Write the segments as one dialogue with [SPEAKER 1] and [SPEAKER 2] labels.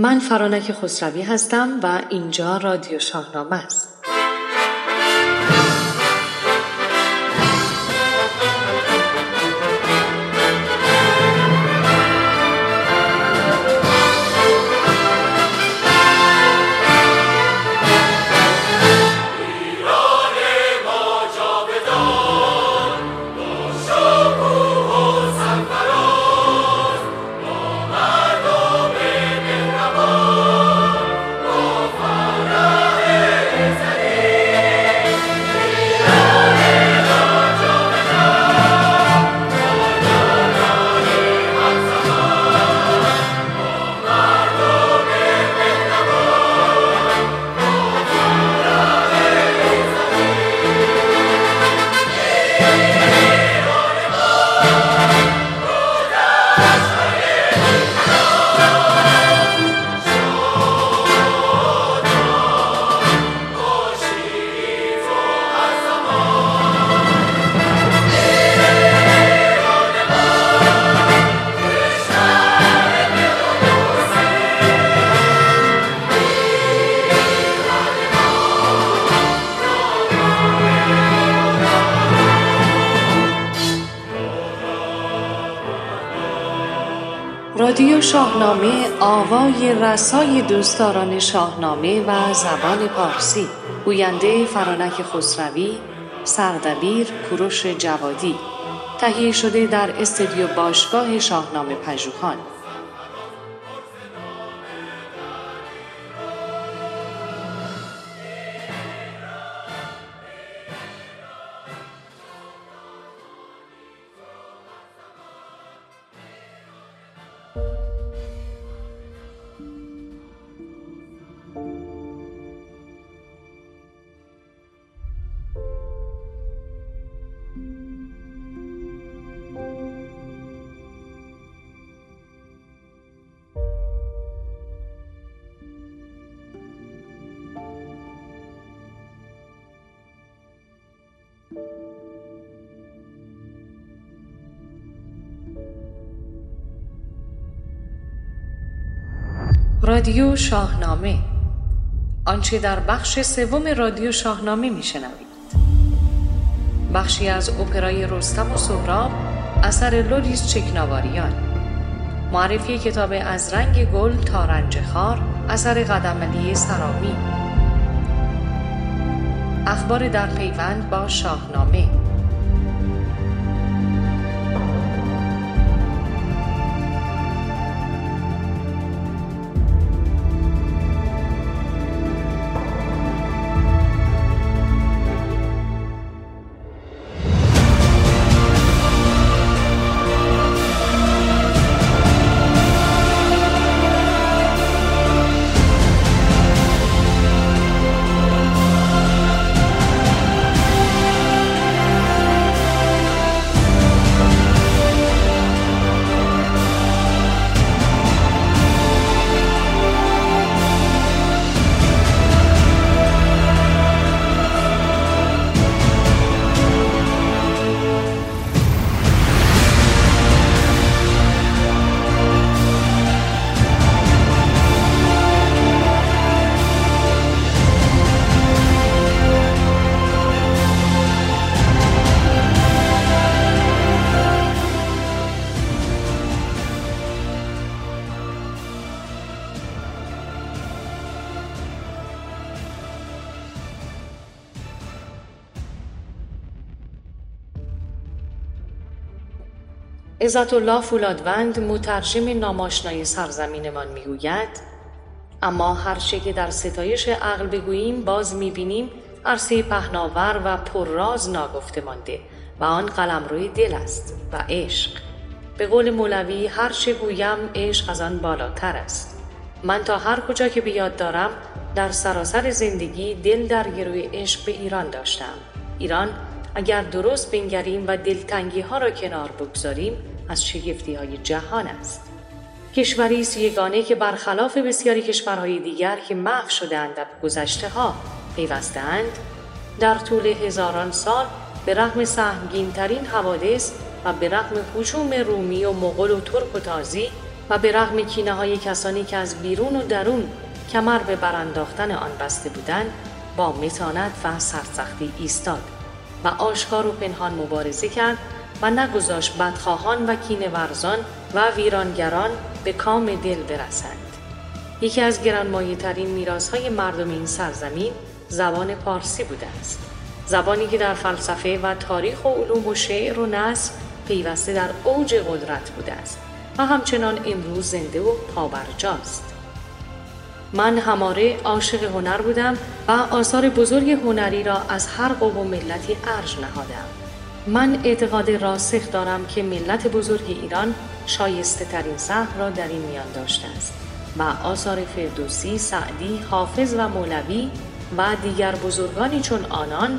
[SPEAKER 1] من فرانک خسروی هستم و اینجا رادیو شاهنامه است. شاهنامه آوای رسای دوستداران شاهنامه و زبان پارسی. گوینده فرانک خسروی سردبیر کوروش جوادی. تهیه شده در استدیو باشگاه شاهنامه پژوهان. رادیو شاهنامه. آنچه در بخش سوم رادیو شاهنامه میشنوید. بخشی از اپرای رستم و سهراب اثر لوریس چکناواریان. معرفی کتاب از رنگ گل تا رنج خار اثر قدملی سرامی. اخبار در پیوند با شاهنامه. عزت الله فولادوند مترجم ناماشنای سرزمینمان می‌گوید اما هرچه که در ستایش عقل بگوییم باز می‌بینیم عرصه پهناور و پرراز ناگفته مانده و آن قلمروی دل است و عشق. به قول مولوی هر چه گویم عشق از آن بالاتر است. من تا هر کجا که بیاد دارم در سراسر زندگی دل در گروی عشق به ایران داشتم. ایران اگر درست بنگریم و دلتنگی ها را کنار بگذاریم از شگفتی های جهان است. کشوری است یگانه که برخلاف بسیاری کشورهای دیگر که محو شدهاند در گذشته ها پیوستند در طول هزاران سال به رغم سهمگین ترین حوادث و به رغم حجوم رومی و مغول و ترک و تازی و به رغم کینه های کسانی که از بیرون و درون کمر به برانداختن آن بسته بودند با متانت و سرسختی ایستاد و آشکار و پنهان مبارزه کرد و نگذاشت بدخواهان و کینه ورزان و ویرانگران به کام دل برسند. یکی از گرانمایه ترین میراث های مردم این سرزمین زبان پارسی بوده است. زبانی که در فلسفه و تاریخ و علوم و شعر و نصر پیوسته در اوج قدرت بوده است و همچنان امروز زنده و پابرجاست. من هماره عاشق هنر بودم و آثار بزرگ هنری را از هر قوم و ملتی ارج نهادم. من اعتقاد راسخ دارم که ملت بزرگ ایران شایسته ترین سهم را در این میان داشته است و آثار فردوسی، سعدی، حافظ و مولوی و دیگر بزرگانی چون آنان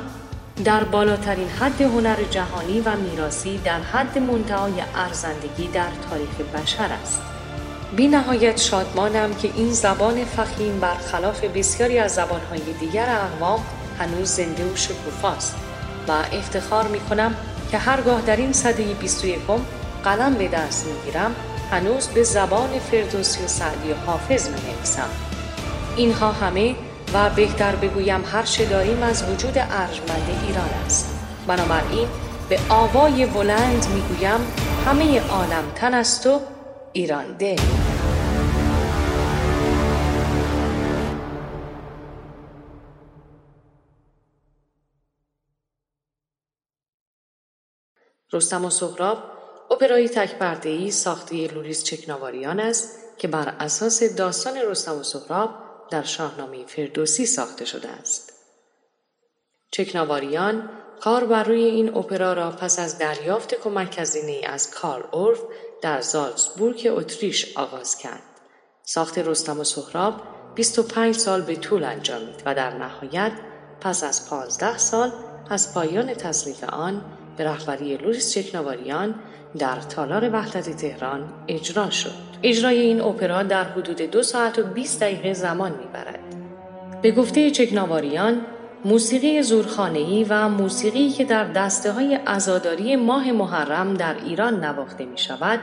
[SPEAKER 1] در بالاترین حد هنر جهانی و میراسی در حد منتهای ارزندگی در تاریخ بشر است. بی نهایت شادمانم که این زبان فخیم برخلاف بسیاری از زبانهای دیگر اقوام هنوز زنده و شکوفاست و افتخار می کنم که هرگاه در این صده 21 قلم به دست می گیرم هنوز به زبان فردوسی و سعدی و حافظ می نویسم. اینها همه و بهتر بگویم هر چه داریم از وجود ارجمند ایران است بنابراین به آوای بلند می‌گویم همه عالم تن است و ایران دل رستم و سهراب اپرای تک ای ساخته لوریس چکناواریان است که بر اساس داستان رستم و سهراب در شاهنامه فردوسی ساخته شده است. چکناواریان کار بر روی این اپرا را پس از دریافت کمک هزینه از کارل اورف در زالزبورگ اتریش آغاز کرد. ساخت رستم و سهراب 25 سال به طول انجامید و در نهایت پس از 15 سال از پایان تصنیف آن به رهبری لوریس چکناواریان در تالار وحدت تهران اجرا شد. اجرای این اپرا در حدود دو ساعت و 20 دقیقه زمان می‌برد. به گفته چکناواریان موسیقی زورخانه‌ای و موسیقی که در دسته های ازاداری ماه محرم در ایران نواخته می شود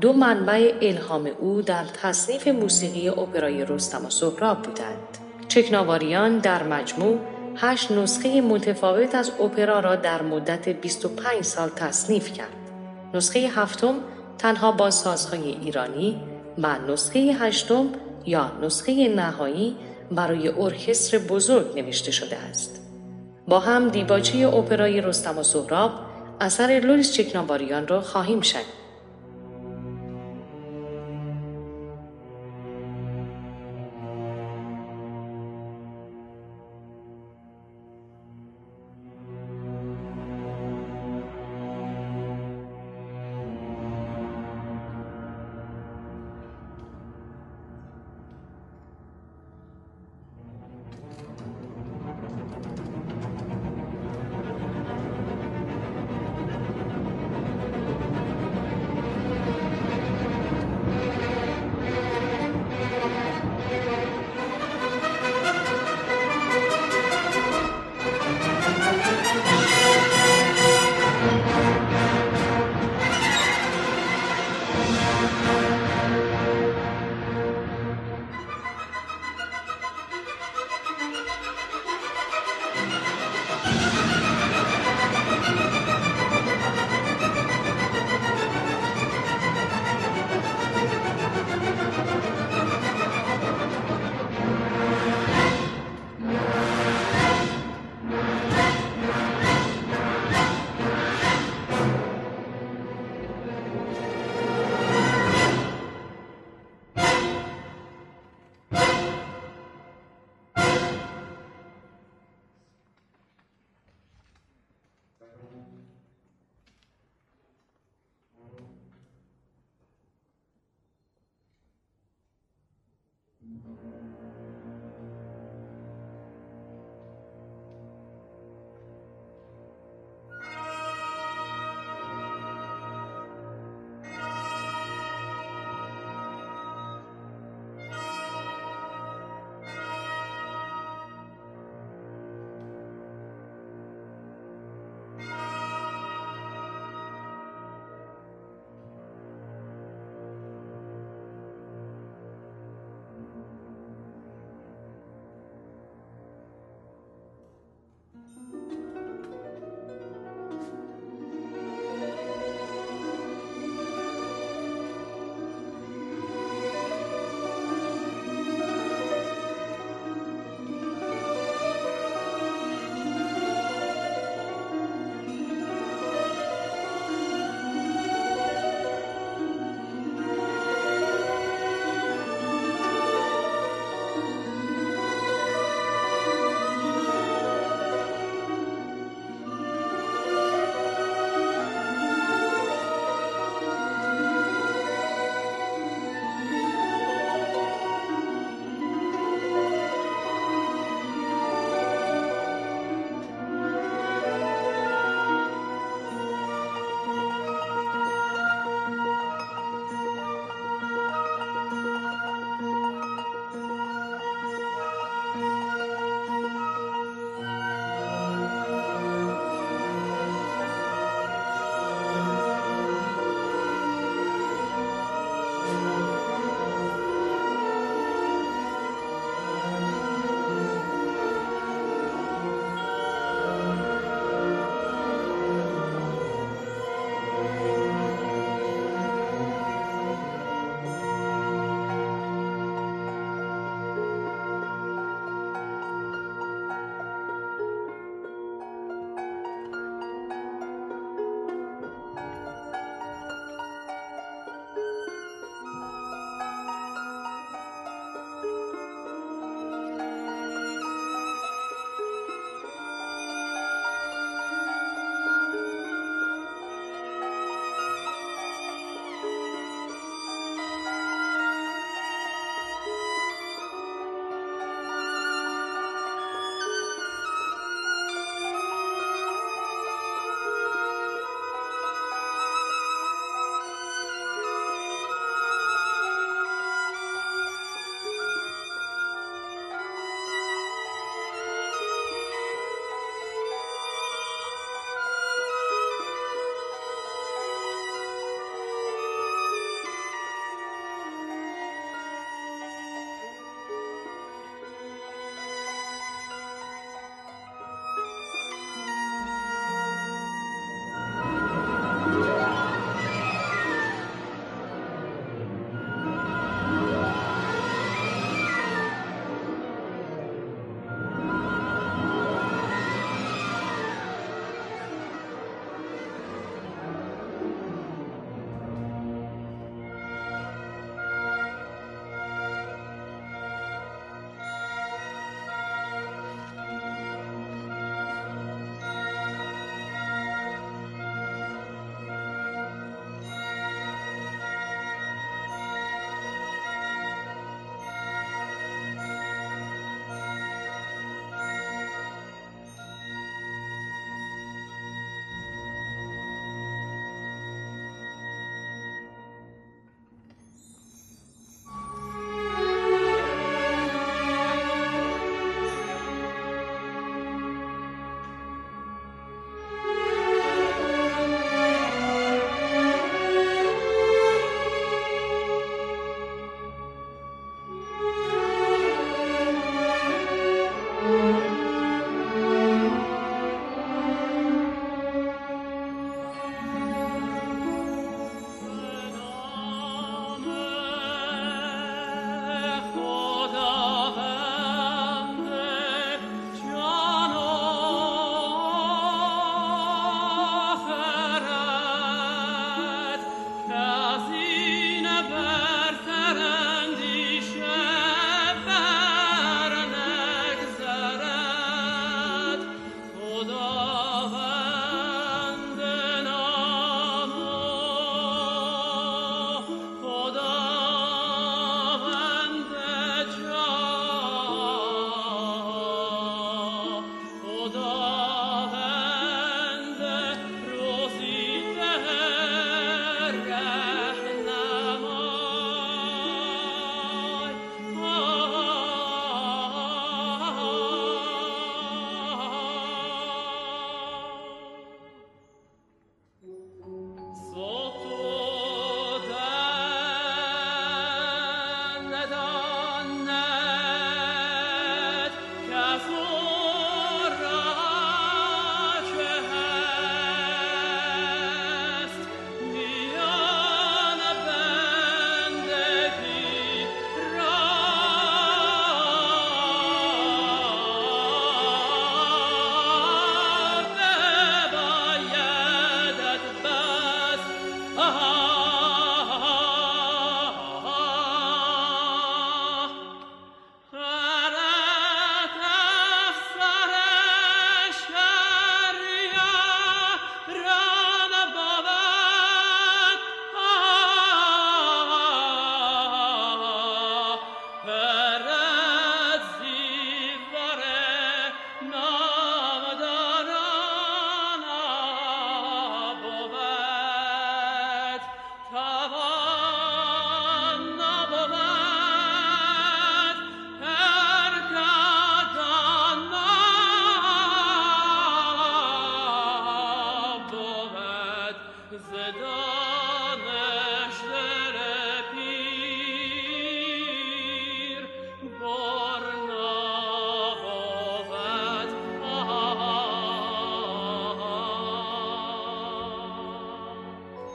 [SPEAKER 1] دو منبع الهام او در تصنیف موسیقی اپرای رستم و سهراب بودند. چکناواریان در مجموع هشت نسخه متفاوت از اپرا را در مدت 25 سال تصنیف کرد. نسخه هفتم تنها با سازهای ایرانی و نسخه هشتم یا نسخه نهایی برای ارکستر بزرگ نوشته شده است. با هم دیباچه اپرای رستم و سهراب اثر لوریس چکناباریان را خواهیم شنید.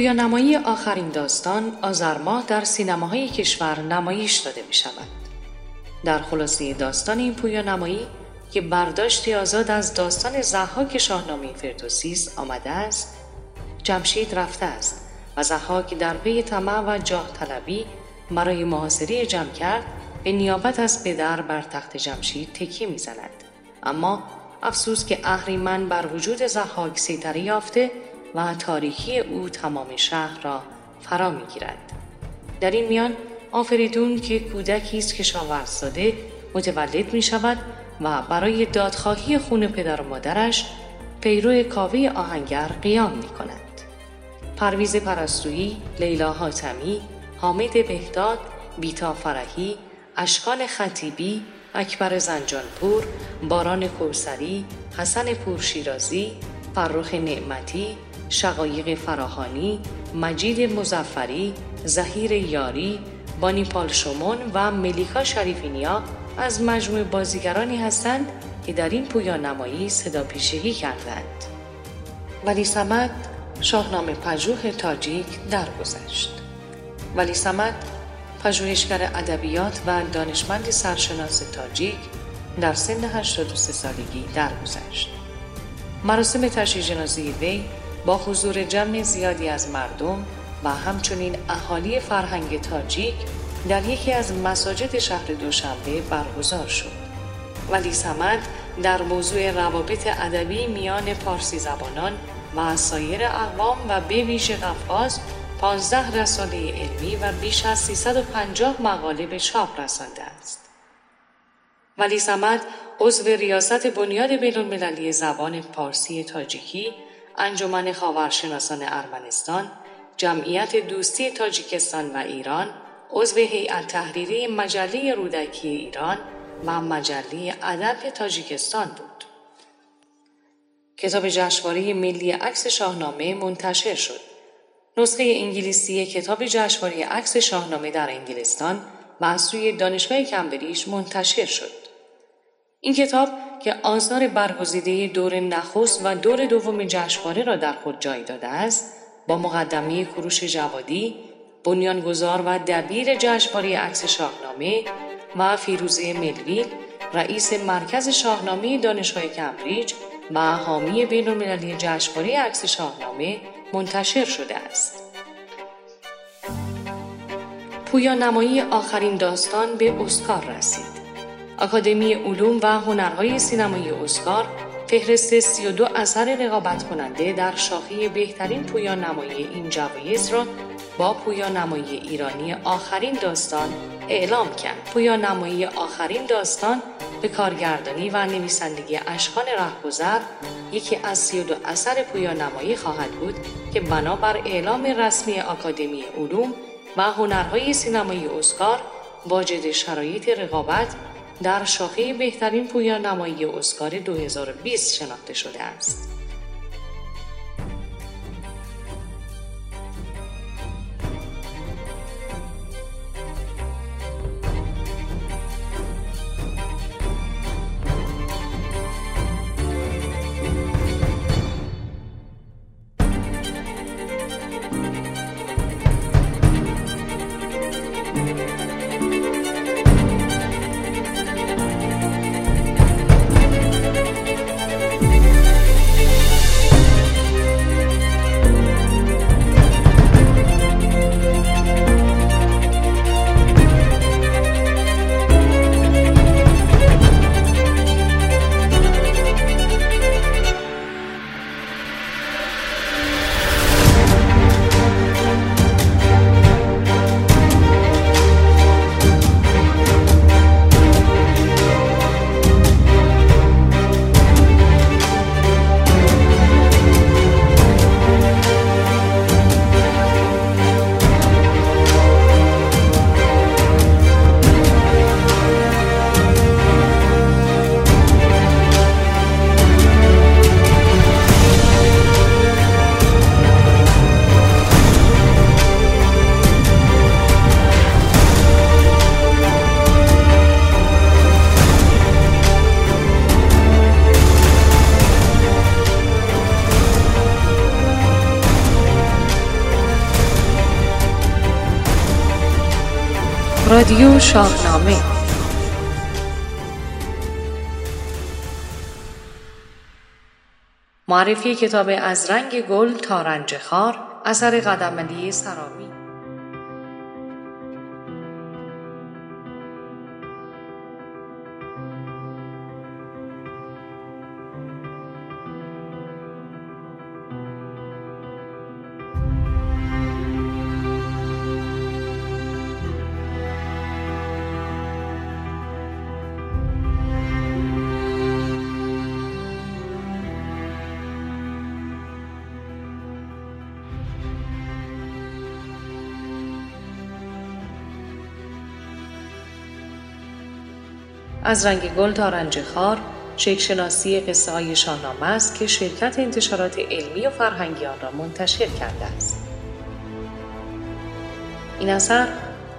[SPEAKER 1] نمایی آخرین داستان آذر ماه در سینماهای کشور نمایش داده می شود. در خلاصه داستان این نمایی که برداشتی آزاد از داستان زحاک شاهنامه فردوسی آمده است جمشید رفته است و زحاک در پی طمع و جاه طلبی برای محاصره جمع کرد به نیابت از پدر بر تخت جمشید تکیه می‌زند اما افسوس که اهریمن بر وجود زحاک سیطره یافته و تاریخی او تمام شهر را فرا می گیرد. در این میان آفریدون که کودکی است که شاورزاده متولد می شود و برای دادخواهی خون پدر و مادرش پیرو کاوه آهنگر قیام می کند. پرویز پرستویی، لیلا حاتمی، حامد بهداد، بیتا فرحی، اشکان خطیبی، اکبر زنجانپور، باران کوسری، حسن پورشیرازی، فرخ نعمتی، شقایق فراهانی، مجید مزفری، زهیر یاری، بانی پالشومون و ملیکا شریفینیا از مجموع بازیگرانی هستند که در این پویان نمایی صدا پیشگی کردند. ولی سمت شاهنامه پژوه تاجیک درگذشت. ولی سمت پژوهشگر ادبیات و دانشمند سرشناس تاجیک در سن 83 سالگی درگذشت. مراسم تشییع جنازه وی با حضور جمع زیادی از مردم و همچنین اهالی فرهنگ تاجیک در یکی از مساجد شهر دوشنبه برگزار شد. ولی سمد در موضوع روابط ادبی میان پارسی زبانان و سایر اقوام و به ویژه قفقاز پانزده رساله علمی و بیش از 350 مقاله به چاپ رسانده است. ولی سمد عضو ریاست بنیاد بین زبان پارسی تاجیکی انجمن خاورشناسان ارمنستان، جمعیت دوستی تاجیکستان و ایران، عضو هیئت تحریری مجله رودکی ایران و مجله ادب تاجیکستان بود. کتاب جشنواره ملی عکس شاهنامه منتشر شد. نسخه انگلیسی کتاب جشنواره عکس شاهنامه در انگلستان و از سوی دانشگاه کمبریج منتشر شد. این کتاب که آثار برگزیده دور نخست و دور دوم جشنواره را در خود جای داده است با مقدمه کروش جوادی بنیانگذار و دبیر جشنواره عکس شاهنامه و فیروزه ملویل رئیس مرکز شاهنامه دانشگاه کمبریج و حامی بینالمللی جشنواره عکس شاهنامه منتشر شده است. پویا نمایی آخرین داستان به اسکار رسید. آکادمی علوم و هنرهای سینمایی اسکار فهرست 32 اثر رقابت کننده در شاخه بهترین پویان نمایی این جوایز را با پویان نمایی ایرانی آخرین داستان اعلام کرد. پویان نمایی آخرین داستان به کارگردانی و نویسندگی اشکان رهگذر یکی از 32 اثر پویان نمایی خواهد بود که بنابر اعلام رسمی آکادمی علوم و هنرهای سینمایی اسکار واجد شرایط رقابت در شاخه بهترین پویان نمایی اسکار 2020 شناخته شده است. رادیو شاهنامه. معرفی کتاب از رنگ گل تا رنج خار اثر قدم سرامی. از رنگ گل تا رنج خار شکلشناسی قصه های شاهنامه است که شرکت انتشارات علمی و فرهنگی آن را منتشر کرده است. این اثر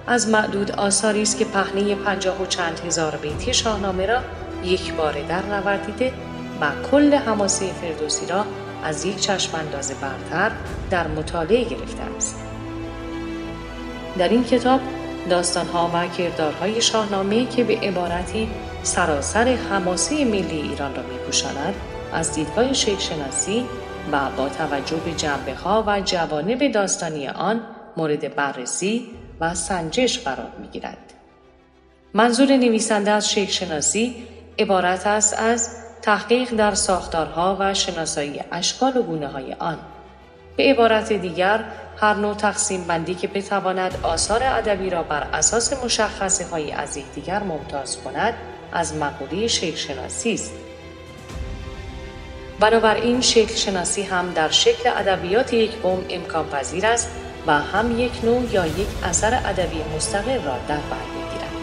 [SPEAKER 1] از معدود آثاری است که پهنه پنجاه و چند هزار بیتی شاهنامه را یک باره در نوردیده و کل حماسه فردوسی را از یک چشم انداز برتر در مطالعه گرفته است. در این کتاب داستانها و کردارهای شاهنامه که به عبارتی سراسر حماسه ملی ایران را میپوشاند از دیدگاه شیخ و با توجه به جنبه ها و جوانب داستانی آن مورد بررسی و سنجش قرار می گیرد. منظور نویسنده از شیخ شناسی عبارت است از تحقیق در ساختارها و شناسایی اشکال و گونه های آن. به عبارت دیگر هر نوع تقسیم بندی که بتواند آثار ادبی را بر اساس مشخصه های از یکدیگر ممتاز کند از مقوله شکل شناسی است. بنابراین شکل شناسی هم در شکل ادبیات یک قوم امکان پذیر است و هم یک نوع یا یک اثر ادبی مستقل را در بر می‌گیرد.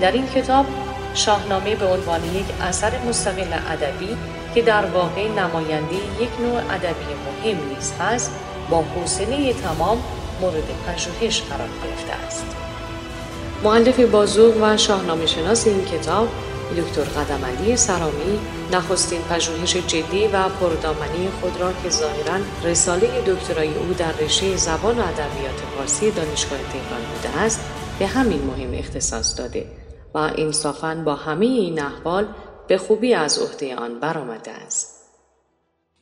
[SPEAKER 1] در این کتاب شاهنامه به عنوان یک اثر مستقل ادبی که در واقع نماینده یک نوع ادبی مهم نیز هست با حوصله تمام مورد پژوهش قرار گرفته است. معلف بازوق و شاهنامه شناس این کتاب دکتر قدمعلی سرامی نخستین پژوهش جدی و پردامنی خود را که ظاهرا رساله دکترای او در رشته زبان و ادبیات فارسی دانشگاه تهران بوده است به همین مهم اختصاص داده و انصافا با همه این احوال به خوبی از عهده آن برآمده است.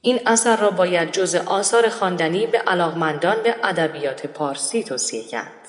[SPEAKER 1] این اثر را باید جز آثار خواندنی به علاقمندان به ادبیات پارسی توصیه کرد.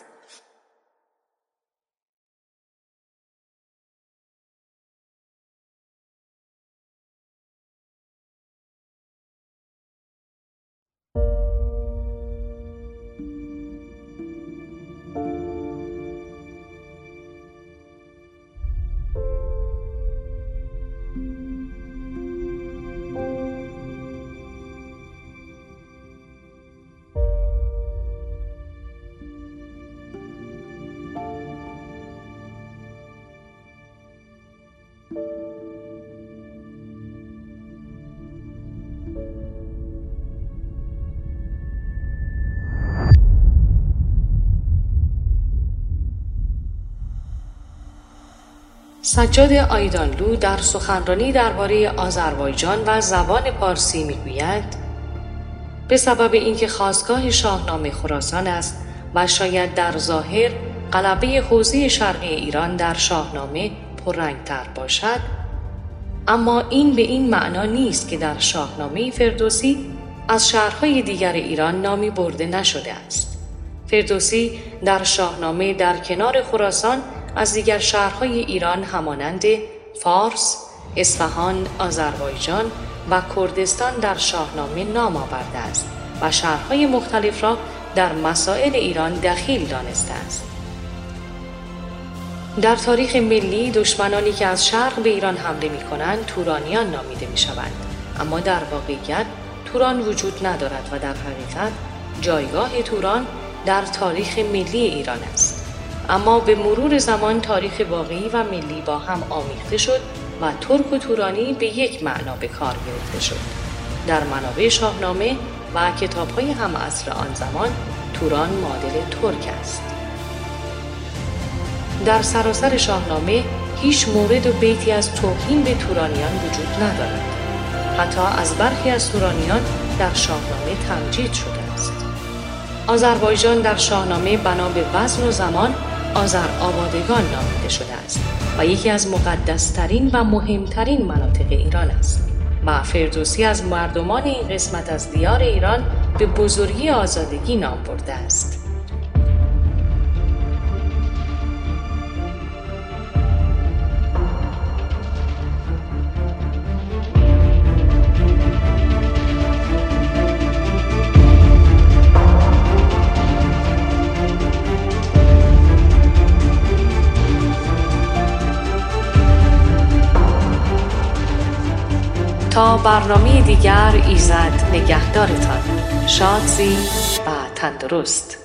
[SPEAKER 1] سجاد آیدانلو در سخنرانی درباره آذربایجان و زبان پارسی می‌گوید به سبب اینکه خواستگاه شاهنامه خراسان است و شاید در ظاهر قلبه حوزه شرقی ایران در شاهنامه پررنگتر باشد اما این به این معنا نیست که در شاهنامه فردوسی از شهرهای دیگر ایران نامی برده نشده است. فردوسی در شاهنامه در کنار خراسان از دیگر شهرهای ایران همانند فارس، اصفهان، آذربایجان و کردستان در شاهنامه نام آورده است و شهرهای مختلف را در مسائل ایران دخیل دانسته است. در تاریخ ملی دشمنانی که از شرق به ایران حمله می کنند تورانیان نامیده می شوند. اما در واقعیت توران وجود ندارد و در حقیقت جایگاه توران در تاریخ ملی ایران است. اما به مرور زمان تاریخ واقعی و ملی با هم آمیخته شد و ترک و تورانی به یک معنا به کار گرفته شد. در منابع شاهنامه و کتابهای هم عصر آن زمان توران معادل ترک است. در سراسر شاهنامه هیچ مورد و بیتی از توهین به تورانیان وجود ندارد. حتی از برخی از تورانیان در شاهنامه تمجید شده است. آذربایجان در شاهنامه بنا به وزن و زمان آذر آبادگان نامیده شده است و یکی از مقدسترین و مهمترین مناطق ایران است و فردوسی از مردمان این قسمت از دیار ایران به بزرگی آزادگی نام برده است. برنامه دیگر ایزد نگهدارتان. شادزی و تندرست.